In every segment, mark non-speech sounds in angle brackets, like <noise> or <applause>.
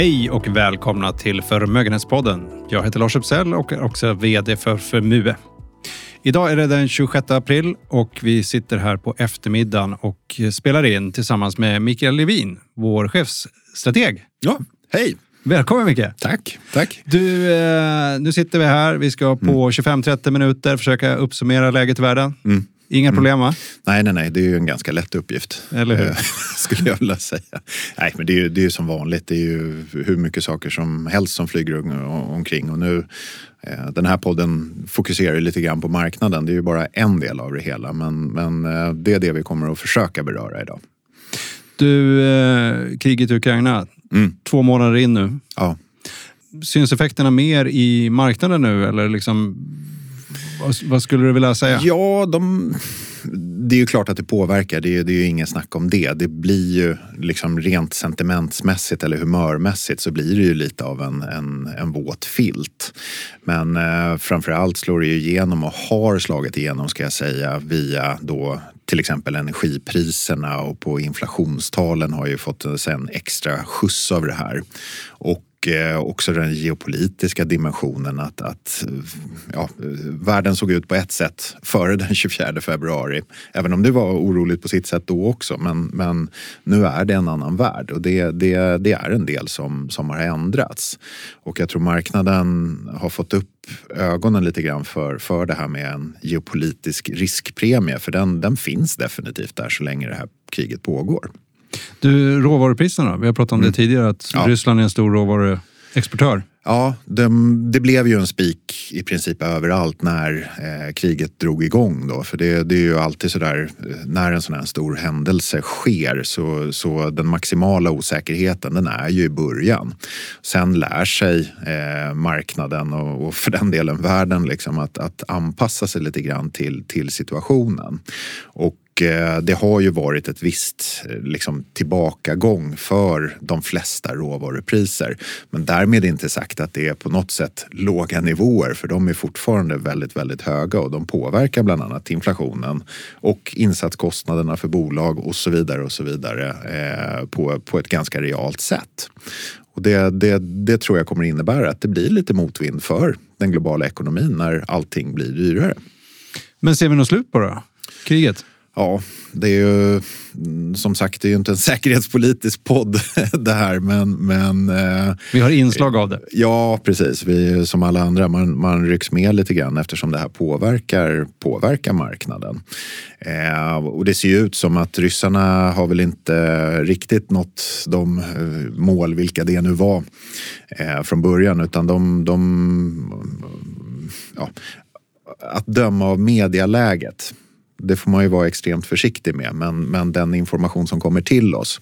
Hej och välkomna till Förmögenhetspodden. Jag heter Lars Uppsell och är också VD för Förmue. Idag är det den 26 april och vi sitter här på eftermiddagen och spelar in tillsammans med Mikael Levin, vår chefsstrateg. Ja, hej! Välkommen Micke! Tack, tack. Du, eh, nu sitter vi här. Vi ska på 25-30 minuter försöka uppsummera läget i världen. Mm. Inga problem va? Nej, nej, nej, det är ju en ganska lätt uppgift. Eller hur? Eh, <laughs> Skulle jag vilja säga. Nej, men det är ju det är som vanligt. Det är ju hur mycket saker som helst som flyger om- omkring. Och nu, eh, den här podden fokuserar ju lite grann på marknaden. Det är ju bara en del av det hela. Men, men eh, det är det vi kommer att försöka beröra idag. Du, eh, kriget i Ukraina. Mm. Två månader in nu. Ja. Syns effekterna mer i marknaden nu eller liksom vad, vad skulle du vilja säga? Ja, de, det är ju klart att det påverkar. Det är, det är ju ingen snack om det. Det blir ju liksom rent sentimentsmässigt eller humörmässigt så blir det ju lite av en, en, en våt filt. Men eh, framför allt slår det ju igenom och har slagit igenom ska jag säga via då till exempel energipriserna och på inflationstalen har ju fått en extra skjuts av det här. Och och eh, också den geopolitiska dimensionen att, att ja, världen såg ut på ett sätt före den <laughs> 24 februari. Även om det var oroligt på sitt sätt då också. Men, men nu är det en annan värld och det, det, det är en del som, som har ändrats. Och jag tror marknaden har fått upp ögonen lite grann för, för det här med en geopolitisk riskpremie. För den, den finns definitivt där så länge det här kriget pågår. Du, råvarupriserna? Vi har pratat om det tidigare att Ja. Ryssland är en stor råvaruexportör. Ja, de, det blev ju en spik i princip överallt när eh, kriget drog igång. Då. För det, det är ju alltid sådär, eh, när en sån här stor händelse sker så, så den maximala osäkerheten den är ju i början. Sen lär sig eh, marknaden och, och för den delen världen liksom att, att anpassa sig lite grann till, till situationen. Och Eh, det har ju varit ett visst eh, liksom, tillbakagång för de flesta råvarupriser. Men därmed inte sagt att det är på något sätt låga nivåer för de är fortfarande väldigt, väldigt höga och de påverkar bland annat inflationen och insatskostnaderna för bolag och så vidare och så vidare eh, på, på ett ganska realt sätt. Och det, det, det tror jag kommer innebära att det blir lite motvind för den globala ekonomin när allting blir dyrare. Men ser vi något slut på det då? Kriget? Ja, det är ju mm, som sagt, det är ju inte en <laughs> säkerhetspolitisk podd det här, men, men eh, Vi har inslag av det. ja, precis. Vi som alla andra, man, man rycks med lite grann eftersom det här påverkar, påverkar marknaden. Eh, och det ser ju ut som att ryssarna har väl inte riktigt nått de eh, mål, vilka det nu var, eh, från början, utan de, de ja, att döma av medialäget det får man ju vara extremt försiktig med. Men, men den information som kommer till oss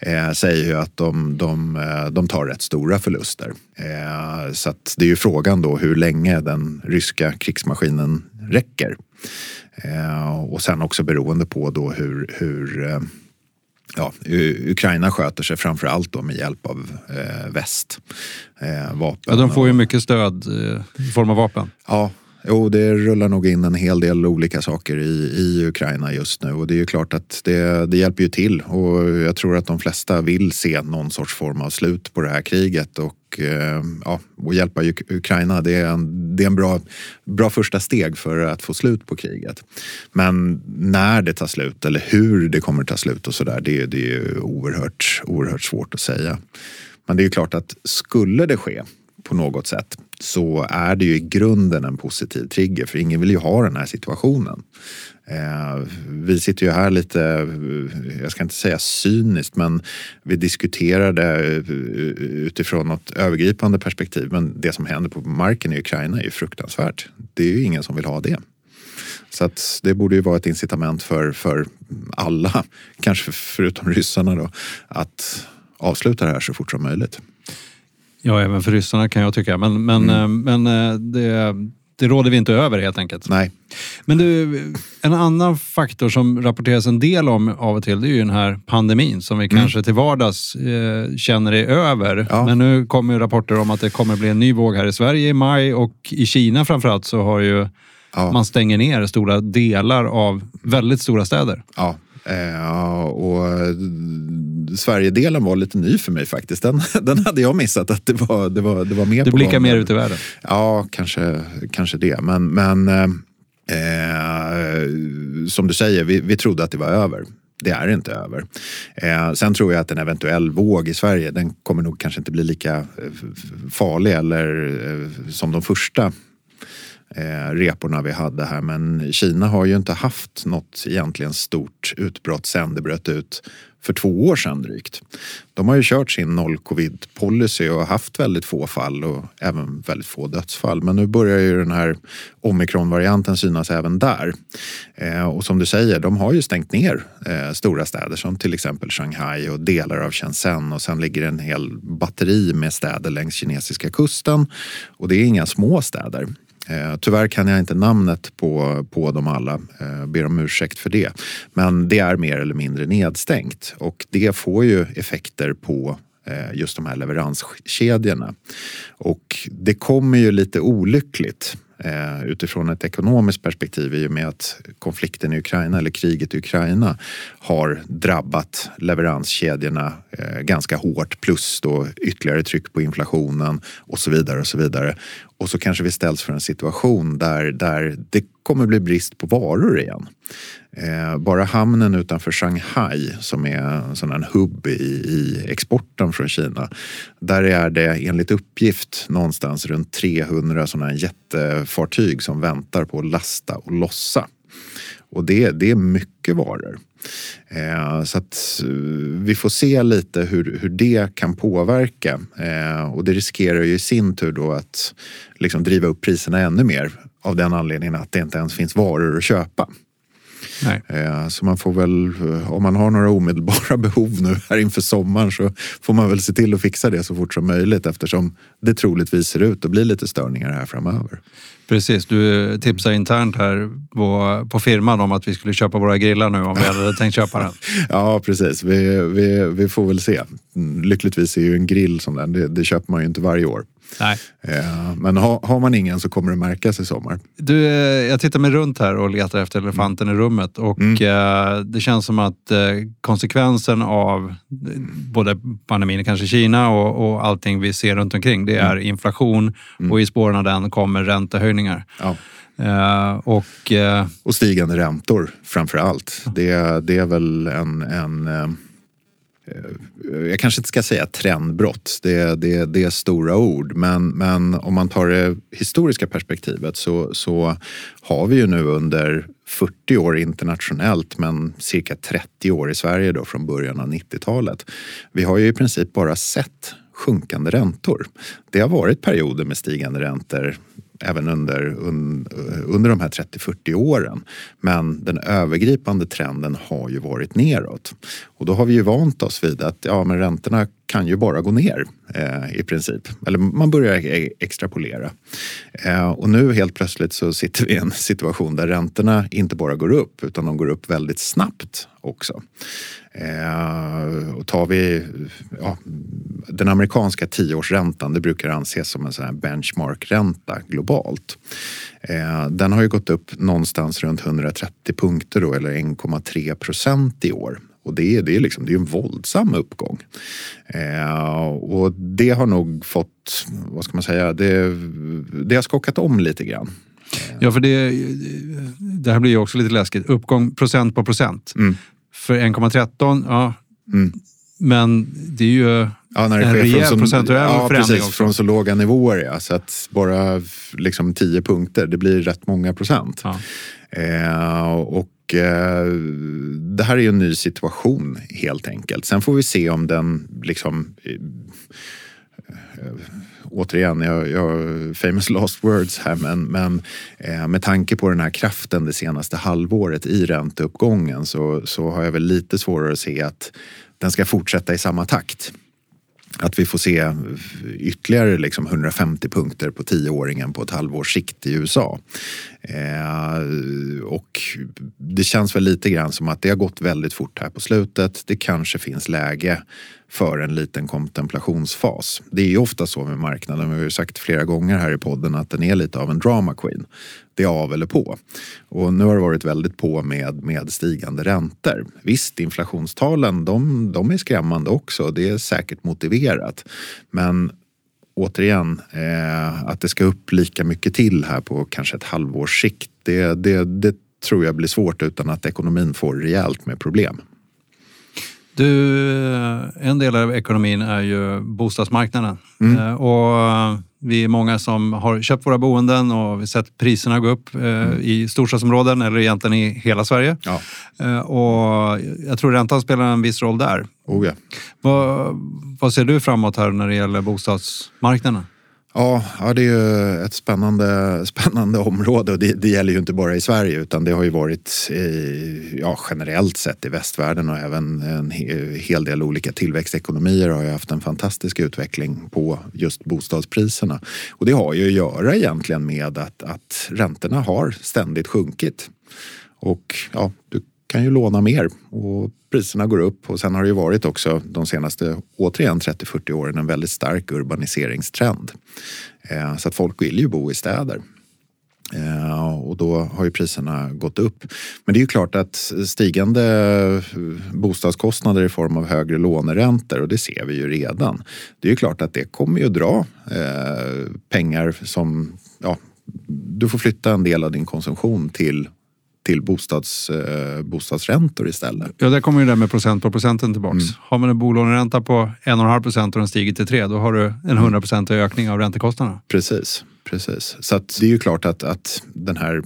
eh, säger ju att de, de, eh, de tar rätt stora förluster. Eh, så att det är ju frågan då hur länge den ryska krigsmaskinen räcker. Eh, och sen också beroende på då hur, hur eh, ja, Ukraina sköter sig framför allt då med hjälp av eh, väst. Eh, vapen. Ja, de får ju mycket stöd eh, i form av vapen. Ja, jo, det rullar nog in en hel del olika saker i, i Ukraina just nu och det är ju klart att det, det hjälper ju till och jag tror att de flesta vill se någon sorts form av slut på det här kriget och eh, ja, och hjälpa Ukraina det är en, det är en bra, bra första steg för att få slut på kriget. Men när det tar slut eller hur det kommer ta slut och sådär det, det är ju oerhört, oerhört svårt att säga. Men det är ju klart att skulle det ske på något sätt så är det ju i grunden en positiv trigger för ingen vill ju ha den här situationen. Eh, vi sitter ju här lite, jag ska inte säga cyniskt, men vi diskuterar det eh, utifrån något övergripande perspektiv. Men det som händer på marken i Ukraina är ju fruktansvärt. Det är ju ingen som vill ha det. Så att det borde ju vara ett incitament för, för alla, kanske förutom ryssarna då, att avsluta det här så fort som möjligt. Ja, även för ryssarna kan jag tycka. Men, men, eh, men eh, det, det råder vi inte över helt enkelt. Nej, Men du, en annan faktor som rapporteras en del om av och till, det är ju den här pandemin som vi kanske till vardags eh, känner är över. Ja. Men nu kommer ju rapporter om att det kommer bli en ny våg här i Sverige i maj och i Kina framförallt så har ju Ja. man stänger ner stora delar av väldigt stora städer. Ja, Eh, och Sverigedelen var lite ny för mig faktiskt. Den, <laughs> den hade jag missat att det var, det var, det var mer Du på blickar gång. mer ut i världen. Ja, kanske, kanske det. Men, men eh, eh, som du säger, vi, vi trodde att det var över. Det är inte över. Eh, sen tror jag att en eventuell våg i Sverige, den kommer nog kanske inte bli lika eh, farlig eller eh, som de första eh, reporna vi hade här. Men Kina har ju inte haft något egentligen stort utbrott sen det bröt ut för två år sedan drygt. De har ju kört sin noll covid policy och haft väldigt få fall och även väldigt få dödsfall. Men nu börjar ju den här omikronvarianten synas även där. Eh, och som du säger, de har ju stängt ner eh, stora städer som till exempel Shanghai och delar av Shenzhen och sen ligger en hel batteri med städer längs kinesiska kusten. Och det är inga små städer. Eh, tyvärr kan jag inte namnet på, på dem alla, eh, ber om ursäkt för det. Men det är mer eller mindre nedstängt och det får ju effekter på eh, just de här leveranskedjorna. Och det kommer ju lite olyckligt eh, utifrån ett ekonomiskt perspektiv i och med att konflikten i Ukraina eller kriget i Ukraina har drabbat leveranskedjorna eh, ganska hårt plus då ytterligare tryck på inflationen och så vidare och så vidare. Och så kanske vi ställs för en situation där, där det kommer bli brist på varor igen. Eh, bara hamnen utanför Shanghai som är en sån här hubb i, i exporten från Kina. Där är det enligt uppgift någonstans runt 300 sådana här jättefartyg som väntar på att lasta och lossa. Och det, det är mycket varor. Eh, så att eh, vi får se lite hur, hur det kan påverka. Eh, och det riskerar ju i sin tur då att liksom driva upp priserna ännu mer av den anledningen att det inte ens finns varor att köpa. Nej. Eh, Så man får väl, eh, om man har några omedelbara <laughs> behov nu här inför sommaren så får man väl se till att fixa det så fort som möjligt eftersom det troligtvis ser ut att bli lite störningar här framöver. Precis, du tipsade internt här på, på firman om att vi skulle köpa våra grillar nu om vi hade tänkt köpa den. <laughs> Ja, precis. Vi, vi, vi får väl se. Mm, Lyckligtvis är ju en grill som den, det, det köper man ju inte varje år. Nej. Eh, Men har, har man ingen så kommer det märkas i sommar. Du, eh, jag tittar mig runt här och letar efter elefanten i rummet och eh, det känns som att konsekvensen av både pandemin, kanske Kina och, och allting vi ser runt omkring, det är inflation och i spåren av den kommer räntehöjningar. Ja. Eh, och eh, Och stigande räntor framför allt. Det, det är väl en, en Eh, jag kanske inte ska säga trendbrott, det, det, det är stora ord. Men, men om man tar det historiska perspektivet så, så har vi ju nu under 40 år internationellt men cirka 30 år i Sverige då från början av 90-talet. Vi har ju i princip bara sett sjunkande räntor. Det har varit perioder med stigande räntor även under, un, under de här 30-40 åren. Men den övergripande trenden har ju varit neråt. Och då har vi ju vant oss vid att ja, men räntorna kan ju bara gå ner eh, i princip. Eller man börjar e- extrapolera. Eh, och nu helt plötsligt så sitter vi i en situation där räntorna inte bara går upp utan de går upp väldigt snabbt också. Eh, och tar vi ja, den amerikanska tioårsräntan, det brukar anses som en sån här benchmarkränta globalt. Eh, den har ju gått upp någonstans runt 130 punkter då, eller 1,3 procent i år. Och det är, det är, liksom, det är en våldsam uppgång. Eh, och det har nog fått, vad ska man säga, det, det har skockat om lite grann. ja, för det, det här blir ju också lite läskigt. Uppgång procent på procent. Mm. För 1,13, ja. Mm. Men det är ju Ja, när det en rejäl från så, procentuell ja, förändring precis, också. från så låga nivåer. Ja. Så att bara liksom 10 punkter, det blir rätt många procent. Ja. Eh, och eh, det här är ju en ny situation helt enkelt. Sen får vi se om den liksom eh, eh, Återigen, jag, jag famous last words här men, men eh, med tanke på den här kraften det senaste halvåret i ränteuppgången så, så har jag väl lite svårare att se att den ska fortsätta i samma takt att vi får se ytterligare liksom 150 punkter på tioåringen på ett halvårs sikt i USA. Eh, och det känns väl lite grann som att det har gått väldigt fort här på slutet. Det kanske finns läge för en liten kontemplationsfas. Det är ju ofta så med marknaden, vi har ju sagt flera gånger här i podden att den är lite av en drama queen. Det är av eller på. Och nu har det varit väldigt på med, med stigande räntor. Visst, inflationstalen de, de är skrämmande också, det är säkert motiverat. Men återigen, eh, att det ska upp lika mycket till här på kanske ett halvårs sikt, det, det, det tror jag blir svårt utan att ekonomin får rejält med problem. Du, en del av ekonomin är ju bostadsmarknaden. Mm. Eh, och vi är många som har köpt våra boenden och vi sett priserna gå upp eh, mm. i storstadsområden eller egentligen i hela Sverige. Ja. Eh, och jag tror räntan spelar en viss roll där. Oh ja. vad, vad ser du framåt här när det gäller bostadsmarknaden? Ja, ja, det är ju ett spännande, spännande område och det, det, gäller ju inte bara i Sverige utan det har ju varit i, ja, generellt sett i västvärlden och även en hel del olika tillväxtekonomier har ju haft en fantastisk utveckling på just bostadspriserna. Och det har ju att göra egentligen med att, att räntorna har ständigt sjunkit. Och ja, du kan ju låna mer och priserna går upp och sen har det ju varit också de senaste återigen 30-40 åren en väldigt stark urbaniseringstrend. Eh, så att folk vill ju bo i städer. Eh, och då har ju priserna gått upp. Men det är ju klart att stigande bostadskostnader i form av högre låneräntor och det ser vi ju redan. Det är ju klart att det kommer ju dra eh, pengar som ja, du får flytta en del av din konsumtion till till bostads, eh, bostadsräntor istället. Ja, där kommer ju det med procent på procenten tillbaks. Mm. Har man en bolåneränta på 1,5 procent och den stiger till 3, då har du en 100 procent ökning av räntekostnaderna. Precis, precis. Så det är ju klart att, att den här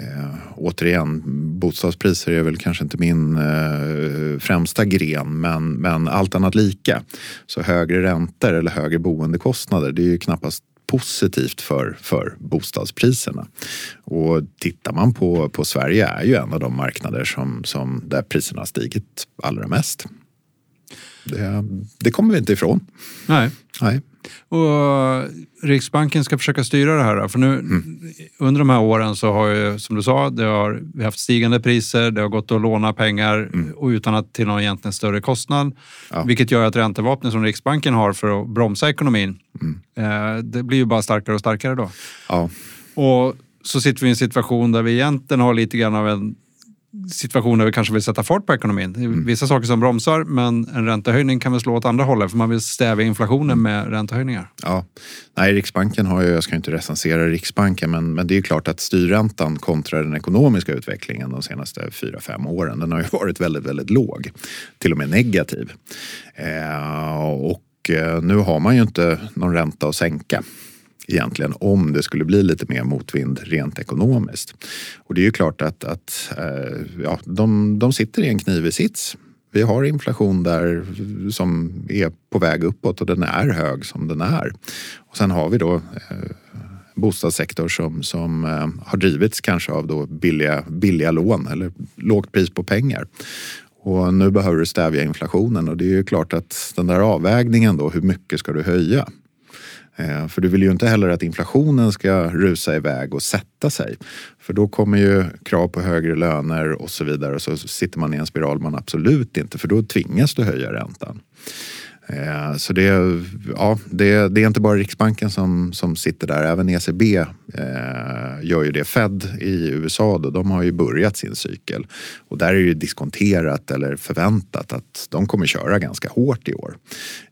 Eh, återigen, bostadspriser är väl kanske inte min eh, främsta gren men, men allt annat lika. Så högre räntor eller högre boendekostnader det är ju knappast positivt för, för bostadspriserna. Och tittar man på, på Sverige är ju en av de marknader som, som där priserna har stigit allra mest. Det, det kommer vi inte ifrån. Nej. Nej. Och Riksbanken ska försöka styra det här. För nu, mm. Under de här åren så har ju, som du sa, det har, vi haft stigande priser, det har gått att låna pengar mm. och utan att till någon egentligen större kostnad. Ja. Vilket gör att räntevapnet som Riksbanken har för att bromsa ekonomin, mm. eh, det blir ju bara starkare och starkare då. Ja. Och så sitter vi i en situation där vi egentligen har lite grann av en situation där vi kanske vill sätta fart på ekonomin. Mm. Vissa saker som bromsar, men en räntehöjning kan väl slå åt andra hållet för man vill stävja inflationen med räntehöjningar. Ja, nej, Riksbanken har ju, jag ska inte recensera Riksbanken, men, men det är klart att styrräntan kontra den ekonomiska utvecklingen de senaste fyra fem åren, den har ju <laughs> varit väldigt, väldigt låg. Till och med negativ. Eh, och eh, nu har man ju inte någon ränta att sänka egentligen om det skulle bli lite mer motvind rent ekonomiskt. Och det är ju klart att, att eh, ja, de, de sitter i en knivig sits. Vi har inflation där som är på väg uppåt och den är hög som den är. Och sen har vi då eh, bostadssektor som, som eh, har drivits kanske av då billiga, billiga lån eller lågt pris på pengar. Och nu behöver du stävja inflationen och det är ju klart att den där avvägningen då, hur mycket ska du höja? Eh, för du vill ju inte heller att inflationen ska rusa iväg och sätta sig. För då kommer ju krav på högre löner och så vidare och så sitter man i en spiral man absolut inte, för då tvingas du höja räntan. Eh, så det, ja, det, det, är inte bara Riksbanken som, som sitter där, även ECB eh, gör ju det. Fed i USA då, de har ju börjat sin cykel och där är det diskonterat eller förväntat att de kommer köra ganska hårt i år.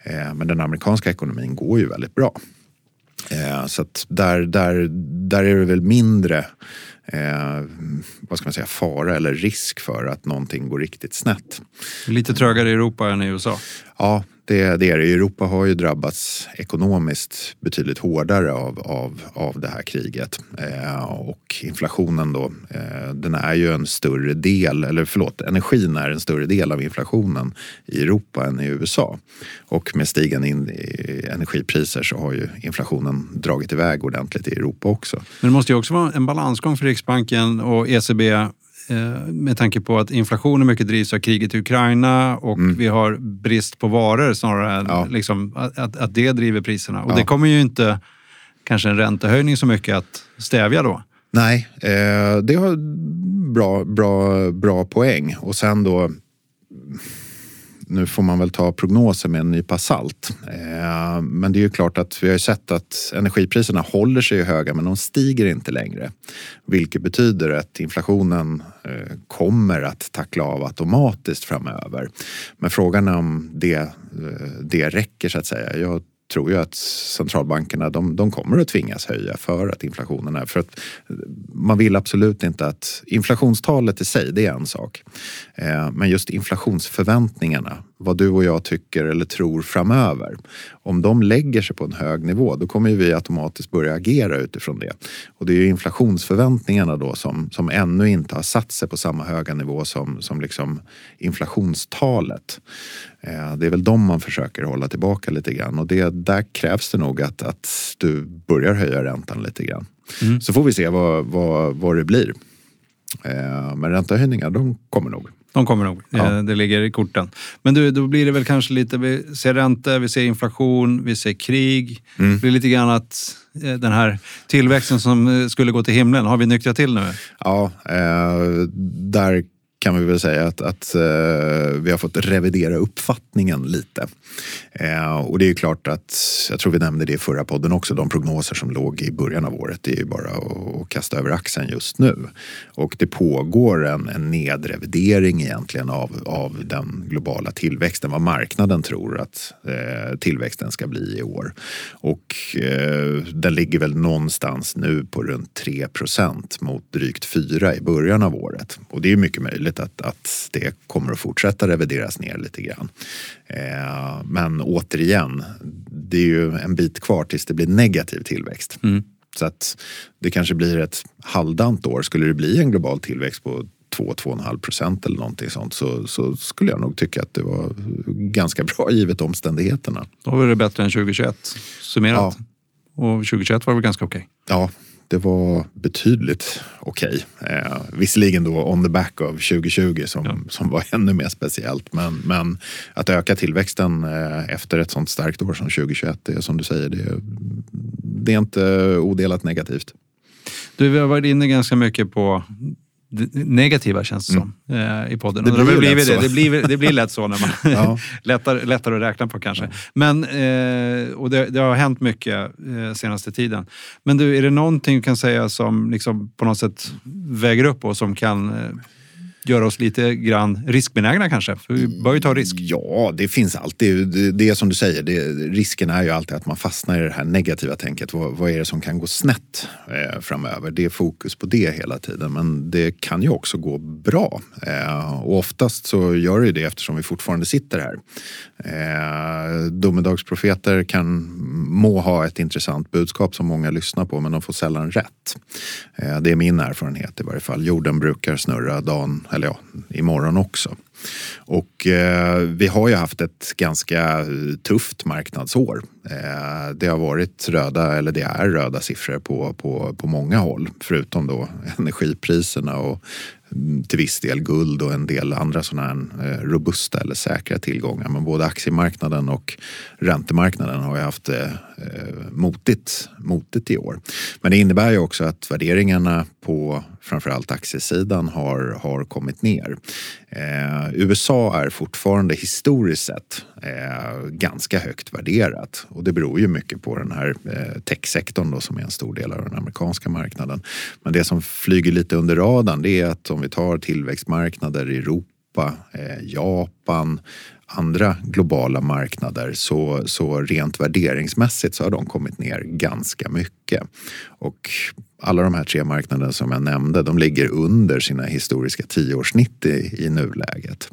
Eh, men den amerikanska ekonomin går ju väldigt bra. Eh, så att där, där, där är det väl mindre eh, vad ska man säga, fara eller risk för att någonting går riktigt snett. Lite trögare i Europa än i USA? Ja, det, det är det. Europa har ju drabbats ekonomiskt betydligt hårdare av, av, av det här kriget. Eh, och inflationen då, eh, den är ju en större del, eller förlåt, energin är en större del av inflationen i Europa än i USA. Och med stigande in, eh, energipriser så har ju inflationen dragit iväg ordentligt i Europa också. Men det måste ju också vara en balansgång för Riksbanken och ECB med tanke på att inflationen mycket drivs av kriget i Ukraina och mm. vi har brist på varor snarare ja. liksom, att, att det driver priserna. Och ja. det kommer ju inte kanske en räntehöjning så mycket att stävja då. Nej, eh, det har bra, bra, bra poäng. Och sen då nu får man väl ta prognoser med en nypa salt. Eh, men det är ju klart att vi har sett att energipriserna håller sig höga men de stiger inte längre. Vilket betyder att inflationen eh, kommer att tackla av automatiskt framöver. Men frågan är om det, eh, det räcker så att säga. Jag tror ju att centralbankerna de, de kommer att tvingas höja för att inflationen är... För att man vill absolut inte att... Inflationstalet i sig, det är en sak. Eh, men just inflationsförväntningarna, vad du och jag tycker eller tror framöver. Om de lägger sig på en hög nivå, då kommer vi automatiskt börja agera utifrån det. Och det är ju inflationsförväntningarna då som, som ännu inte har satt sig på samma höga nivå som, som liksom inflationstalet. Eh, det är väl de man försöker hålla tillbaka lite grann och det, där krävs det nog att, att du börjar höja räntan lite grann. Mm. Så får vi se vad, vad, vad det blir. Eh, men räntehöjningar, de kommer nog. De kommer nog. Ja. Det ligger i korten. Men du, då blir det väl kanske lite, vi ser räntor, vi ser inflation, vi ser krig. Mm. Det blir lite grann att eh, den här tillväxten som skulle gå till himlen, har vi nyktrat till nu? Ja, eh, där kan vi väl säga att, att uh, vi har fått revidera uppfattningen lite. Uh, och det är ju klart att, jag tror vi nämnde det i förra podden också, de prognoser som låg i början av året, det är ju bara att, att kasta över axeln just nu. Och det pågår en, en nedrevidering egentligen av, av den globala tillväxten, vad marknaden tror att uh, tillväxten ska bli i år. Och den ligger väl någonstans nu på runt 3 procent mot drygt 4 i början av året. Och det är mycket möjligt möjligt att, att det kommer att fortsätta revideras ner lite grann. Eh, men återigen, det är ju en bit kvar tills det blir negativ tillväxt. Mm. Så att det kanske blir ett halvdant år. Skulle det bli en global tillväxt på 2-2,5 procent eller någonting sånt så, så, skulle jag nog tycka att det var ganka bra givet omständigheterna. Då var det bättre än 2021 summerat. Ja. Och 2021 var väl ganska okej? Okay. Ja, det var betydligt okej. Okay. Eh, visserligen då on the back of 2020 som, ja. som var <laughs> ännu mer speciellt. Men, men att öka tillväxten eh, efter ett sånt starkt år som 2021, det är som du säger, det, det är inte odelat negativt. Du, vi har varit inne ganska mycket på negativa känns det som mm. i podden. Det blir, det, blir det. Det, blir, det blir lätt så när man <laughs> <laughs> ja. lättare, lättare att räkna på kanske. Men, eh, och det, det, har hänt mycket eh, senaste tiden. Men du, är det någonting du kan säga som liksom på något sätt väger upp och som kan göra oss lite grann riskbenägna kanske? För vi bör ju ta risk. Ja, det finns alltid. Det, det är som du säger, det, risken är ju alltid att man fastnar i det här negativa tänket. Vad, vad är det som kan gå snett eh, framöver? Det är fokus på det hela tiden. Men det kan ju också gå bra. Eh, och oftast så gör det ju det eftersom vi fortfarande sitter här. Eh, domedagsprofeter kan må ha ett intressant budskap som många lyssnar på men de får sällan rätt. Eh, det är min erfarenhet i varje fall. Jorden brukar snurra dagen eller ja, imorgon också. Och eh, vi har ju haft ett ganska eh, tufft marknadsår. Eh, det har varit röda, eller det är röda siffror på, på, på många håll. Förutom då energipriserna och mm, till viss del guld och en del andra sådana här eh, robusta eller säkra tillgångar. Men både aktiemarknaden och räntemarknaden har ju haft det motigt, motigt i år. Men det innebär ju också att värderingarna på framförallt aktiesidan har, har kommit ner. Eh, USA är fortfarande historiskt sett eh, ganska högt värderat och det beror ju mycket på den här eh, techsektorn då, som är en stor del av den amerikanska marknaden. Men det som flyger lite under radarn det är att om vi tar tillväxtmarknader i Europa, eh, Japan, andra globala marknader så, så rent värderingsmässigt så har de kommit ner ganska mycket. Och alla de här tre marknaderna som jag nämnde, de ligger under sina historiska tioårssnitt i, i nuläget.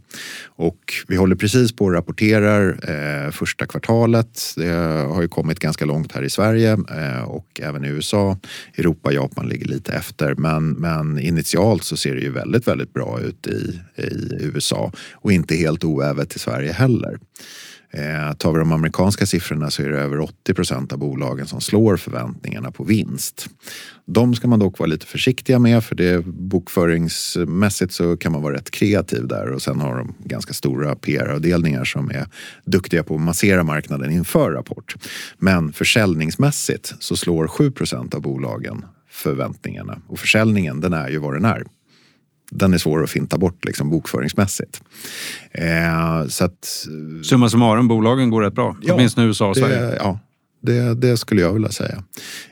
Och vi håller precis på och rapporterar eh, första kvartalet. Det har ju kommit ganska långt här i Sverige eh, och även i USA. Europa och Japan ligger lite efter, men, men initialt så ser det ju väldigt, väldigt bra ut i, i USA och inte helt oävet i Sverige heller. Eh, tar vi de amerikanska siffrorna så är det över 80 procent av bolagen som slår förväntningarna på vinst. De ska man dock vara lite försiktiga med för det bokföringsmässigt så kan man vara rätt kreativ där och sen har de ganska stora PR-avdelningar som är duktiga på att massera marknaden inför rapport. Men försäljningsmässigt så slår 7 procent av bolagen förväntningarna och försäljningen den är ju vad den är den är svår att finta bort liksom, bokföringsmässigt. Eh, så att, Summa summarum, bolagen går rätt bra. Ja, Åtminstone USA och Sverige. Ja, det, det, skulle jag vilja säga.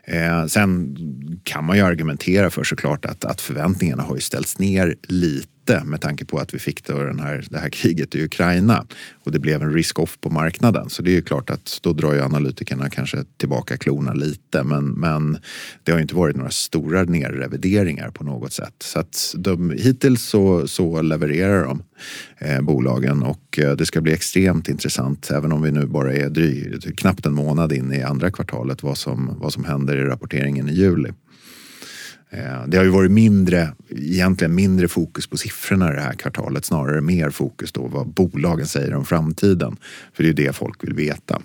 Eh, sen kan man ju argumentera för såklart att, att förväntningarna har ju ställts ner lite med tanke på att vi fick då den här, det här kriget i Ukraina och det blev en risk-off på marknaden. Så det är ju klart att då drar ju analytikerna kanske tillbaka klorna lite men, men det har ju inte varit några stora nerrevideringar på något sätt. Så att de, hittills så, så levererar de eh, bolagen och eh, det ska bli extremt intressant även om vi nu bara är dryg, knappt en månad in i andra kvartalet vad som, vad som händer i rapporteringen i juli. Eh, det har ju varit mindre, egentligen mindre fokus på siffrorna det här kvartalet, snarare mer fokus på vad bolagen säger om framtiden. För det är det folk vill veta.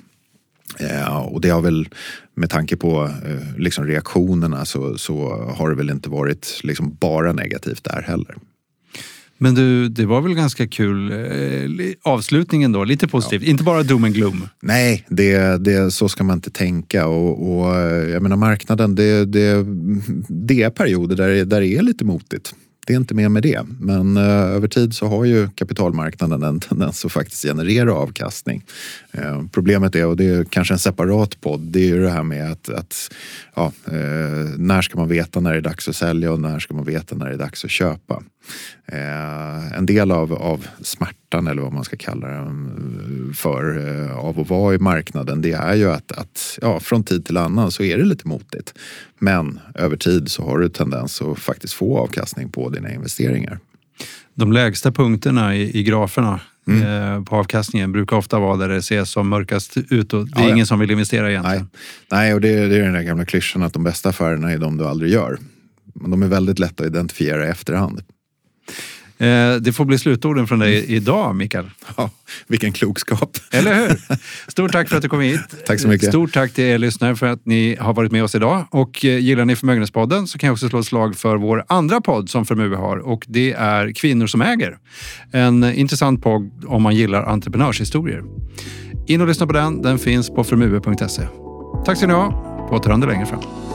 Eh, och det har väl, med tanke på eh, liksom reaktionerna så, så har det väl inte varit liksom bara negativt där heller. Men du, det var väl ganska kul eh, avslutningen då, lite positivt. Ja. Inte bara doom and gloom. Nej, det, det, så ska man inte tänka. Och, och jag menar marknaden, det, det, det är perioder där, där det är lite motigt. Det är inte mer med det. Men eh, över tid så har ju kapitalmarknaden en tendens att faktiskt generera avkastning. Eh, problemet är, och det är kanske en separat podd, det är ju det här med att, att ja, eh, när ska man veta när det är dags att sälja och när ska man veta när det är dags att köpa. Eh, en del av, av smärtan eller vad man ska kalla det för eh, av att vara i marknaden det är ju att, att ja, från tid till annan så är det lite motigt. Men över tid så har du tendens att faktiskt få avkastning på dina investeringar. De lägsta punkterna i, i graferna Mm. Eh, på avkastningen brukar ofta vara där det ser som mörkast ut och det är ja, ingen som vill investera egentligen. Nej, Nej och det, det är den där gamla klyschan att de bästa affärerna är de du aldrig gör. Men de är väldigt lätta att identifiera i efterhand. Eh, det får bli slutorden från dig <laughs> idag, Mikael. Ja, vilken klokskap. Eller hur? <laughs> Stort tack för att du kom hit. Tack så mycket. Stort tack till er lyssnare för att ni har varit med oss idag. Och eh, gillar ni Förmögenhetspodden så kan jag också slå ett slag för vår andra podd som Förmue har och det är Kvinnor som äger. En intressant podd om man gillar entreprenörshistorier. In och lyssna på den. Den finns på förmue.se. Tack ska ni ha. På återhörande längre fram.